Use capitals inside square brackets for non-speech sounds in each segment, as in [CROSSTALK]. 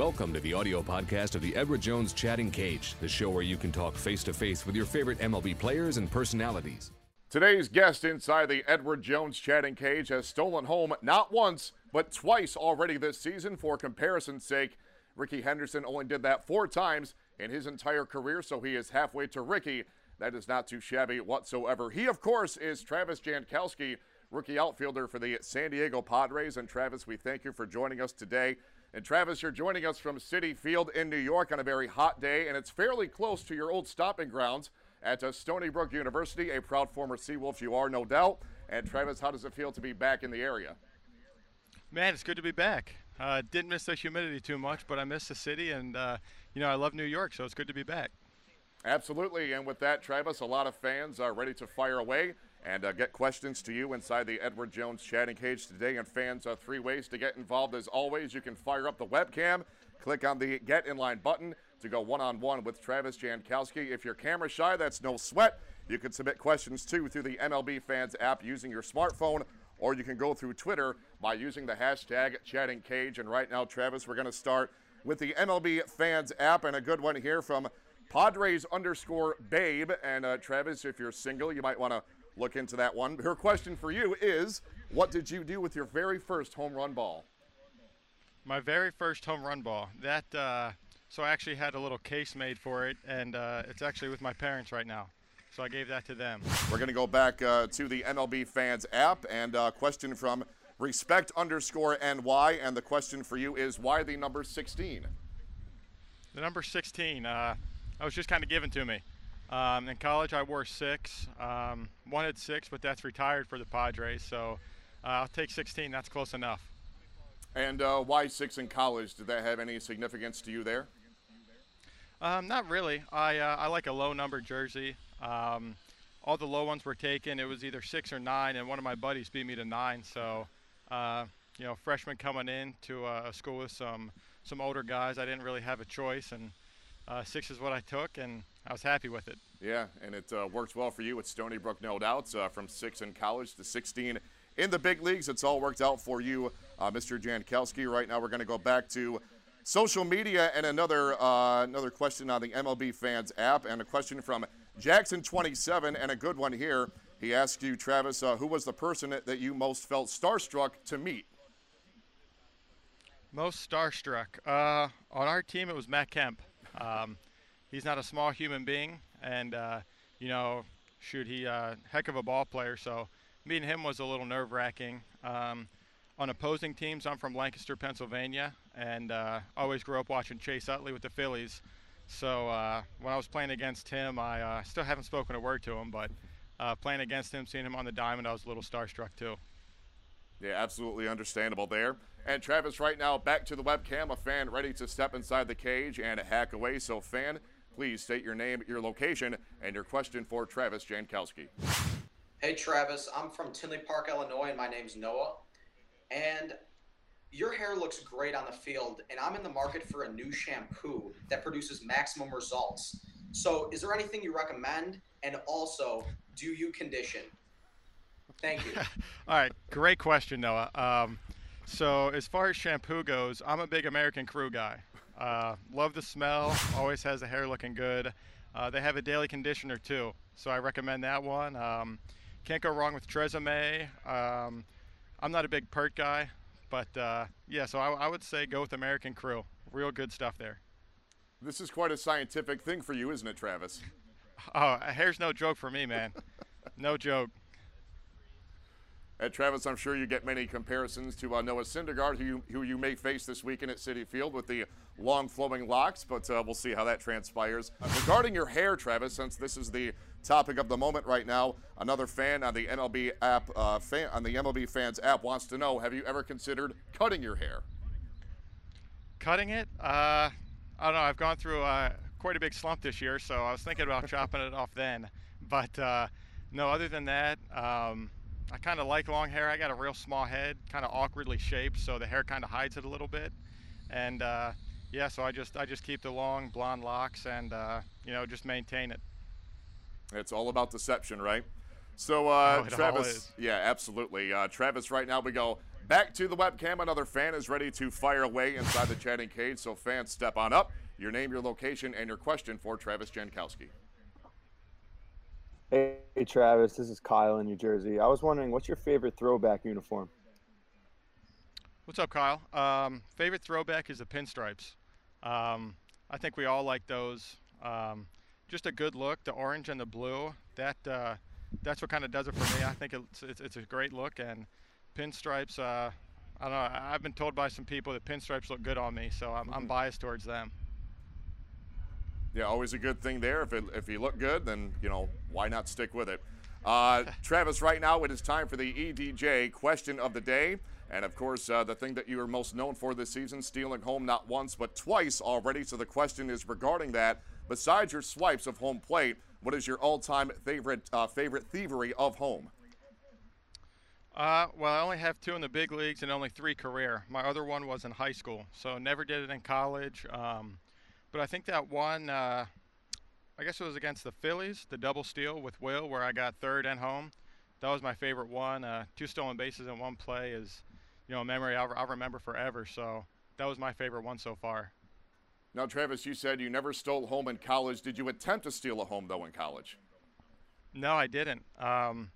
Welcome to the audio podcast of the Edward Jones Chatting Cage, the show where you can talk face to face with your favorite MLB players and personalities. Today's guest inside the Edward Jones Chatting Cage has stolen home not once, but twice already this season. For comparison's sake, Rickey Henderson only did that four times in his entire career, so he is halfway to Rickey. That is not too shabby whatsoever. He, of course, is Travis Jankowski, rookie outfielder for the San Diego Padres. And Travis, we thank you for joining us today. And Travis, you're joining us from Citi Field in New York on a very hot day, and it's fairly close to your old stopping grounds at uh, Stony Brook University. A proud former Seawolf, you are, no doubt. And Travis, how does it feel to be back in the area? Man, it's good to be back. Uh, didn't miss the humidity too much, but I miss the city, and uh, you know I love New York, so it's good to be back. Absolutely, and with that, Travis, a lot of fans are ready to fire away and uh, get questions to you inside the Edward Jones chatting cage today. And fans, uh, three ways to get involved as always. You can fire up the webcam, click on the Get in Line button to go one on one with Travis Jankowski. If you're camera shy, that's no sweat. You can submit questions too through the MLB Fans app using your smartphone, or you can go through Twitter by using the hashtag chatting cage. And right now, Travis, we're going to start with the MLB Fans app and a good one here from Padres underscore Babe. And uh, Travis, if you're single, you might want to look into that one. Her question for you is What did you do with your very first home run ball? My very first home run ball. That, uh, so I actually had a little case made for it, and uh, it's actually with my parents right now. So I gave that to them. We're going to go back uh, to the MLB Fans app and a uh, question from respect underscore NY. And the question for you is why the number 16? The number 16, uh, that was just kind of given to me. Um, in college, I wore six. Um, wanted six, but that's retired for the Padres. So uh, I'll take 16. That's close enough. And uh, why six in college? Did that have any significance to you there? Um, not really. I uh, I like a low number jersey. Um, all the low ones were taken. It was either six or nine, and one of my buddies beat me to nine. So, uh, you know, freshman coming in to a school with some some older guys, I didn't really have a choice, and uh, six is what I took, and I was happy with it. Yeah, and it uh, works well for you at Stony Brook, no doubt. Uh, from six in college to 16 in the big leagues, it's all worked out for you, uh, Mr. Jankowski. Right now, we're going to go back to social media and another uh, another question on the MLB Fans app, and a question from Jackson27, and a good one here. He asked you, Travis, uh, who was the person that you most felt starstruck to meet? Most starstruck. Uh, on our team, it was Matt Kemp. Um, he's not a small human being, and uh, you know, shoot, he uh, heck of a ball player. So meeting him was a little nerve-wracking. Um, on opposing teams, I'm from Lancaster, Pennsylvania, and uh, always grew up watching Chase Utley with the Phillies. So uh, when I was playing against him, I uh, still haven't spoken a word to him, but uh, playing against him, seeing him on the diamond, I was a little starstruck too. Yeah, absolutely understandable there. And Travis, right now, back to the webcam, a fan ready to step inside the cage and hack away. So, fan, please state your name, your location, and your question for Travis Jankowski. Hey, Travis, I'm from Tinley Park, Illinois, and my name's Noah. And your hair looks great on the field, and I'm in the market for a new shampoo that produces maximum results. So, is there anything you recommend? And also, do you condition? Thank you. [LAUGHS] All right, great question, Noah. Um, so as far as shampoo goes, I'm a big American Crew guy. Uh, love the smell. Always has the hair looking good. Uh, they have a daily conditioner too, so I recommend that one. Um, can't go wrong with Tresemme. Um, I'm not a big Pert guy, but uh, yeah, so I, I would say go with American Crew. Real good stuff there. This is quite a scientific thing for you, isn't it, Travis? [LAUGHS] Oh, hair's no joke for me, man. no joke. At Travis, I'm sure you get many comparisons to uh, Noah Syndergaard, who you, who you may face this weekend at Citi Field with the long flowing locks, but uh, we'll see how that transpires. Uh, regarding your hair, Travis, since this is the topic of the moment right now, another fan on the MLB app, uh, fan, on the MLB fans app, wants to know: Have you ever considered cutting your hair? Cutting it? Uh, I don't know. I've gone through uh, quite a big slump this year, so I was thinking about [LAUGHS] chopping it off then. But no, other than that. Um, I kind of like long hair. I got a real small head, kind of awkwardly shaped, so the hair kind of hides it a little bit. And uh, yeah, so I just I just keep the long blonde locks and uh, you know just maintain it. It's all about deception, right? So uh, oh, Travis, yeah, absolutely. Uh, Travis, right now we go back to the webcam. Another fan is ready to fire away inside the chatting cage. So, fans, step on up. Your name, your location, and your question for Travis Jankowski. Hey, Travis, this is Kyle in New Jersey. I was wondering, what's your favorite throwback uniform? What's up, Kyle? Um, favorite throwback is the pinstripes. Um, I think we all like those. Um, just a good look. The orange and the blue. That uh, that's what kind of does it for me. I think it's, it's, it's a great look and pinstripes. Uh, I don't know. I've been told by some people that pinstripes look good on me, so I'm, I'm biased towards them. Yeah, always a good thing there. If it, if you look good, then you know why not stick with it. Uh, [LAUGHS] Travis, right now it is time for the EDJ question of the day. And of course, uh, the thing that you are most known for this season, stealing home not once but twice already. So the question is regarding that. Besides your swipes of home plate, what is your all-time favorite uh, favorite thievery of home? Uh, well, I only have two in the big leagues and only three career. My other one was in high school, so never did it in college. Um, but I think that one, uh, I guess it was against the Phillies, the double steal with Will, where I got third and home. That was my favorite one. Uh, two stolen bases in one play is you know, a memory I'll, I'll remember forever. So that was my favorite one so far. Now, Travis, you said you never stole home in college. Did you attempt to steal a home though in college? No, I didn't. Um,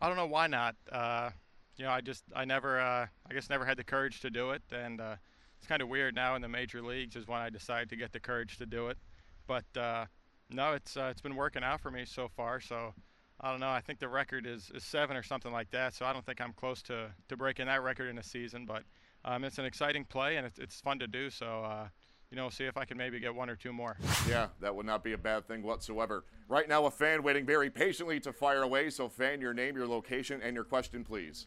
I don't know why not. Uh, you know, I just I never uh, I guess never had the courage to do it, and uh, it's kind of weird now in the major leagues is when I decide to get the courage to do it. But uh, no, it's uh, it's been working out for me so far. So I don't know. I think the record is, is seven or something like that. So I don't think I'm close to, to breaking that record in a season. But um, it's an exciting play and it's, it's fun to do. So, uh, you know, see if I can maybe get one or two more. Yeah, that would not be a bad thing whatsoever. Right now, a fan waiting very patiently to fire away. So, fan, your name, your location, and your question, please.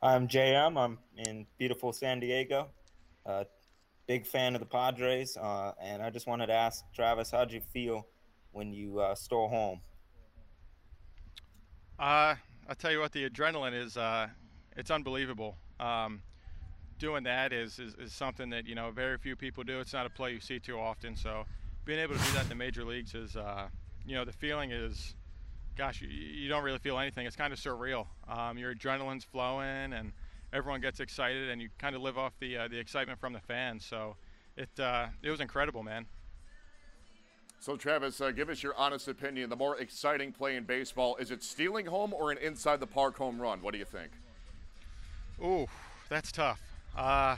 I'm JM. I'm in beautiful San Diego. Uh, big fan of the Padres. Uh, and I just wanted to ask Travis, how'd you feel? when you uh, store home? Uh, I'll tell you what, the adrenaline is, uh, it's unbelievable. Um, doing that is, is, is, something that, you know, very few people do. It's not a play you see too often. So being able to do that in the major leagues is, uh, you know, the feeling is, gosh, you, you, don't really feel anything. It's kind of surreal. Um, your adrenaline's flowing and everyone gets excited and you kind of live off the, uh, the excitement from the fans. So it, uh, it was incredible, man. So, Travis, uh, give us your honest opinion. The more exciting play in baseball, is it stealing home or an inside the park home run? What do you think? Ooh, that's tough. Uh,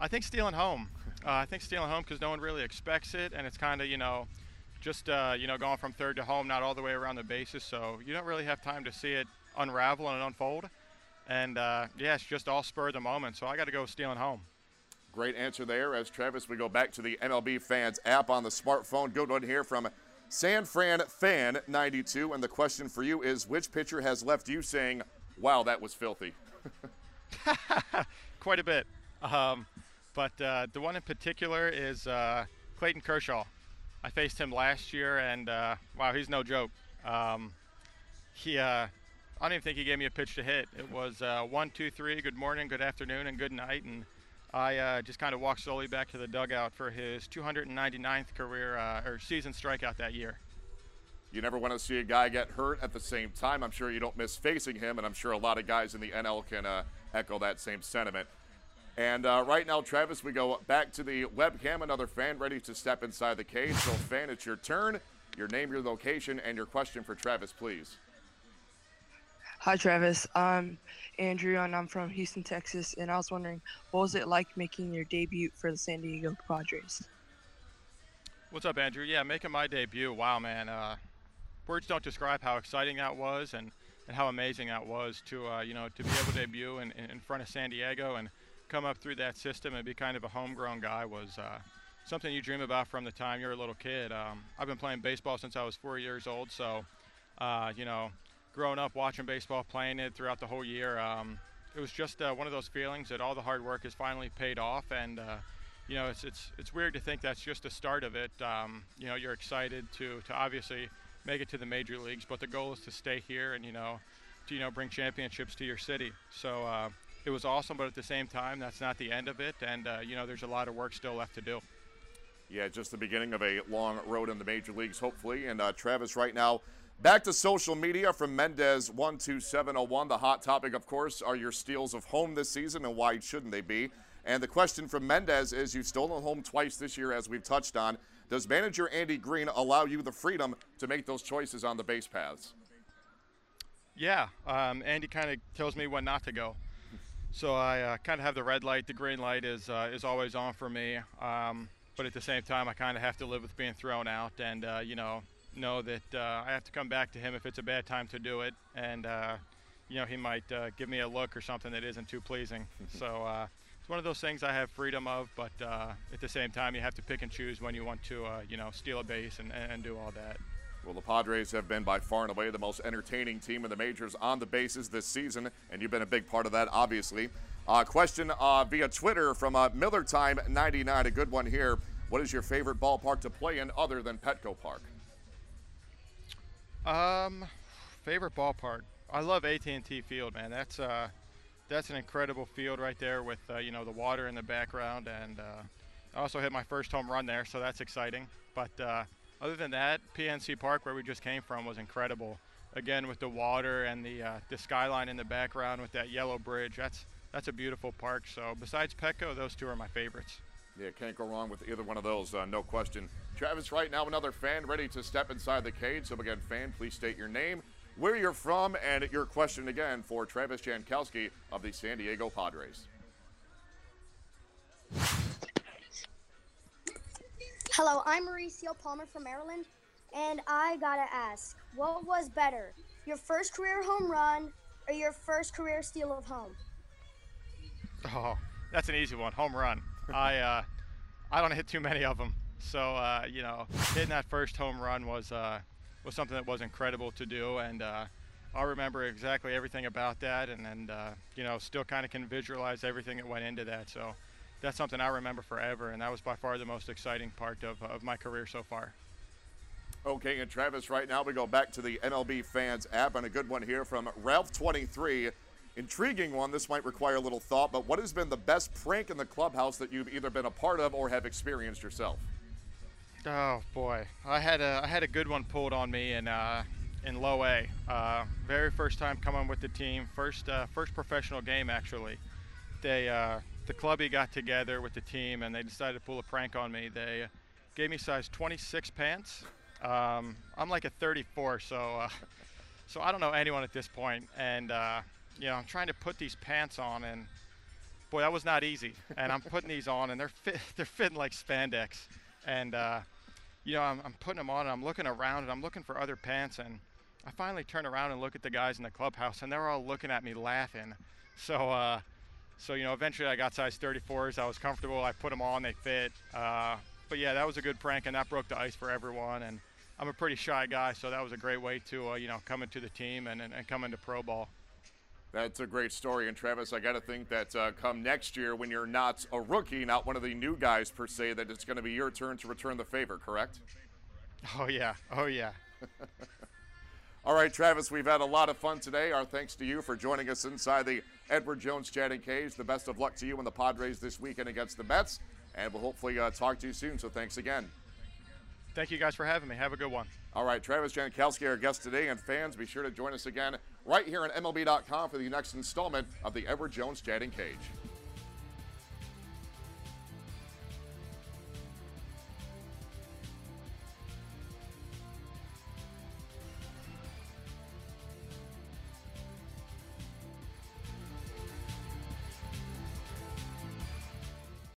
I think stealing home. Uh, I think stealing home because no one really expects it, and it's kind of, you know, just, uh, you know, going from third to home, not all the way around the bases. So you don't really have time to see it unravel and unfold. And, uh, yeah, it's just all spur of the moment. So I got to go stealing home. Great answer there. As Travis, we go back to the MLB Fans app on the smartphone. Good one here from San Fran Fan 92. And the question for you is which pitcher has left you saying, wow, that was filthy? [LAUGHS] Quite a bit. Um, but uh, the one in particular is uh, Clayton Kershaw. I faced him last year, and uh, wow, he's no joke. Um, he, uh, I don't even think he gave me a pitch to hit. It was uh, one, two, three, good morning, good afternoon, and good night. And I uh, just kind of walked slowly back to the dugout for his 299th career uh, or season strikeout that year. You never want to see a guy get hurt at the same time. I'm sure you don't miss facing him, and I'm sure a lot of guys in the NL can uh, echo that same sentiment. And uh, right now, Travis, we go back to the webcam. Another fan ready to step inside the cage. So, fan, it's your turn. Your name, your location, and your question for Travis, please. Hi, Travis. I'm Andrew, and I'm from Houston, Texas. And I was wondering, what was it like making your debut for the San Diego Padres? What's up, Andrew? Yeah, making my debut. Wow, man. Uh, words don't describe how exciting that was and, and how amazing that was to, uh, you know, to be able to debut in, in front of San Diego and come up through that system and be kind of a homegrown guy was uh, something you dream about from the time you're a little kid. Um, I've been playing baseball since I was four years old, so, uh, you know, growing up watching baseball, playing it throughout the whole year, um, it was just uh, one of those feelings that all the hard work has finally paid off, and uh, you know, it's it's it's weird to think that's just the start of it. Um, you know, you're excited to to obviously make it to the major leagues, but the goal is to stay here and you know, to you know bring championships to your city. So uh, it was awesome, but at the same time, that's not the end of it, and uh, you know, there's a lot of work still left to do. Yeah, just the beginning of a long road in the major leagues, hopefully. And uh, Travis, right now, Back to social media from Mendez12701. The hot topic, of course, are your steals of home this season and why shouldn't they be? And the question from Mendez is you've stolen home twice this year, as we've touched on. Does manager Andy Green allow you the freedom to make those choices on the base paths? Yeah, um, Andy kind of tells me when not to go. So I uh, kind of have the red light. The green light is uh, is always on for me. Um, but at the same time, I kind of have to live with being thrown out, and uh, you know, know that uh, I have to come back to him if it's a bad time to do it, and uh, you know, he might uh, give me a look or something that isn't too pleasing. [LAUGHS] so it's one of those things I have freedom of, but at the same time, you have to pick and choose when you want to, you know, steal a base and, and do all that. Well, the Padres have been by far and away the most entertaining team in the majors on the bases this season, and you've been a big part of that, obviously. Uh, question uh, via Twitter from uh, Miller Time 99, a good one here. What is your favorite ballpark to play in other than Petco Park? Um, favorite ballpark. I love AT&T Field, man. That's uh, that's an incredible field right there with uh, you know the water in the background, and uh, I also hit my first home run there, so that's exciting. But uh, other than that, PNC Park, where we just came from, was incredible. Again, with the water and the uh, the skyline in the background with that yellow bridge, that's that's a beautiful park. So besides Petco, those two are my favorites. Yeah, can't go wrong with either one of those, uh, no question. Travis, right now, another fan ready to step inside the cage. So again, fan, please state your name, where you're from, and your question again for Travis Jankowski of the San Diego Padres. Hello, I'm Mauricio Palmer from Maryland, and I gotta ask, what was better, your first career home run or your first career steal of home? Oh, that's an easy one. Home run. I uh, I don't hit too many of them, so uh, you know, hitting that first home run was uh, was something that was incredible to do, and uh, I remember exactly everything about that, and and uh, you know, still kind of can visualize everything that went into that. So that's something I remember forever, and that was by far the most exciting part of, of my career so far. Okay, and Travis, right now we go back to the MLB Fans app, and a good one here from Ralph23. Intriguing one. This might require a little thought, but what has been the best prank in the clubhouse that you've either been a part of or have experienced yourself? Oh boy, I had a I had a good one pulled on me in uh, in low A. Uh, very first time coming with the team, first uh, first professional game actually. They the clubby got together with the team and they decided to pull a prank on me. They gave me size 26 pants. Um, I'm like a 34, so uh, so I don't know anyone at this point. point, and uh, you know I'm trying to put these pants on, and boy, that was not easy. And I'm putting these on, and they're fit, [LAUGHS] they're fitting like spandex, and uh, you know I'm, I'm putting them on, and I'm looking around, and I'm looking for other pants, and I finally turn around and look at the guys in the clubhouse, and they're all looking at me laughing. So uh, so, you know, eventually I got size 34s. I was comfortable. I put them on. They fit. Uh, but yeah, that was a good prank, and that broke the ice for everyone. And I'm a pretty shy guy, so that was a great way to, uh, you know, come into the team and, and, and, come into pro ball. That's a great story. And Travis, I got to think that uh, come next year, when you're not a rookie, not one of the new guys per se, that it's going to be your turn to return the favor, correct? Oh, yeah. Oh, yeah. [LAUGHS] All right, Travis, we've had a lot of fun today. Our thanks to you for joining us inside the Edward Jones chatting cage. The best of luck to you and the Padres this weekend against the Mets, and we'll hopefully uh, talk to you soon. So thanks again. Thank you guys for having me. Have a good one. All right, Travis Jankowski, our guest today, and fans, be sure to join us again right here on MLB.com for the next installment of the Edward Jones chatting cage.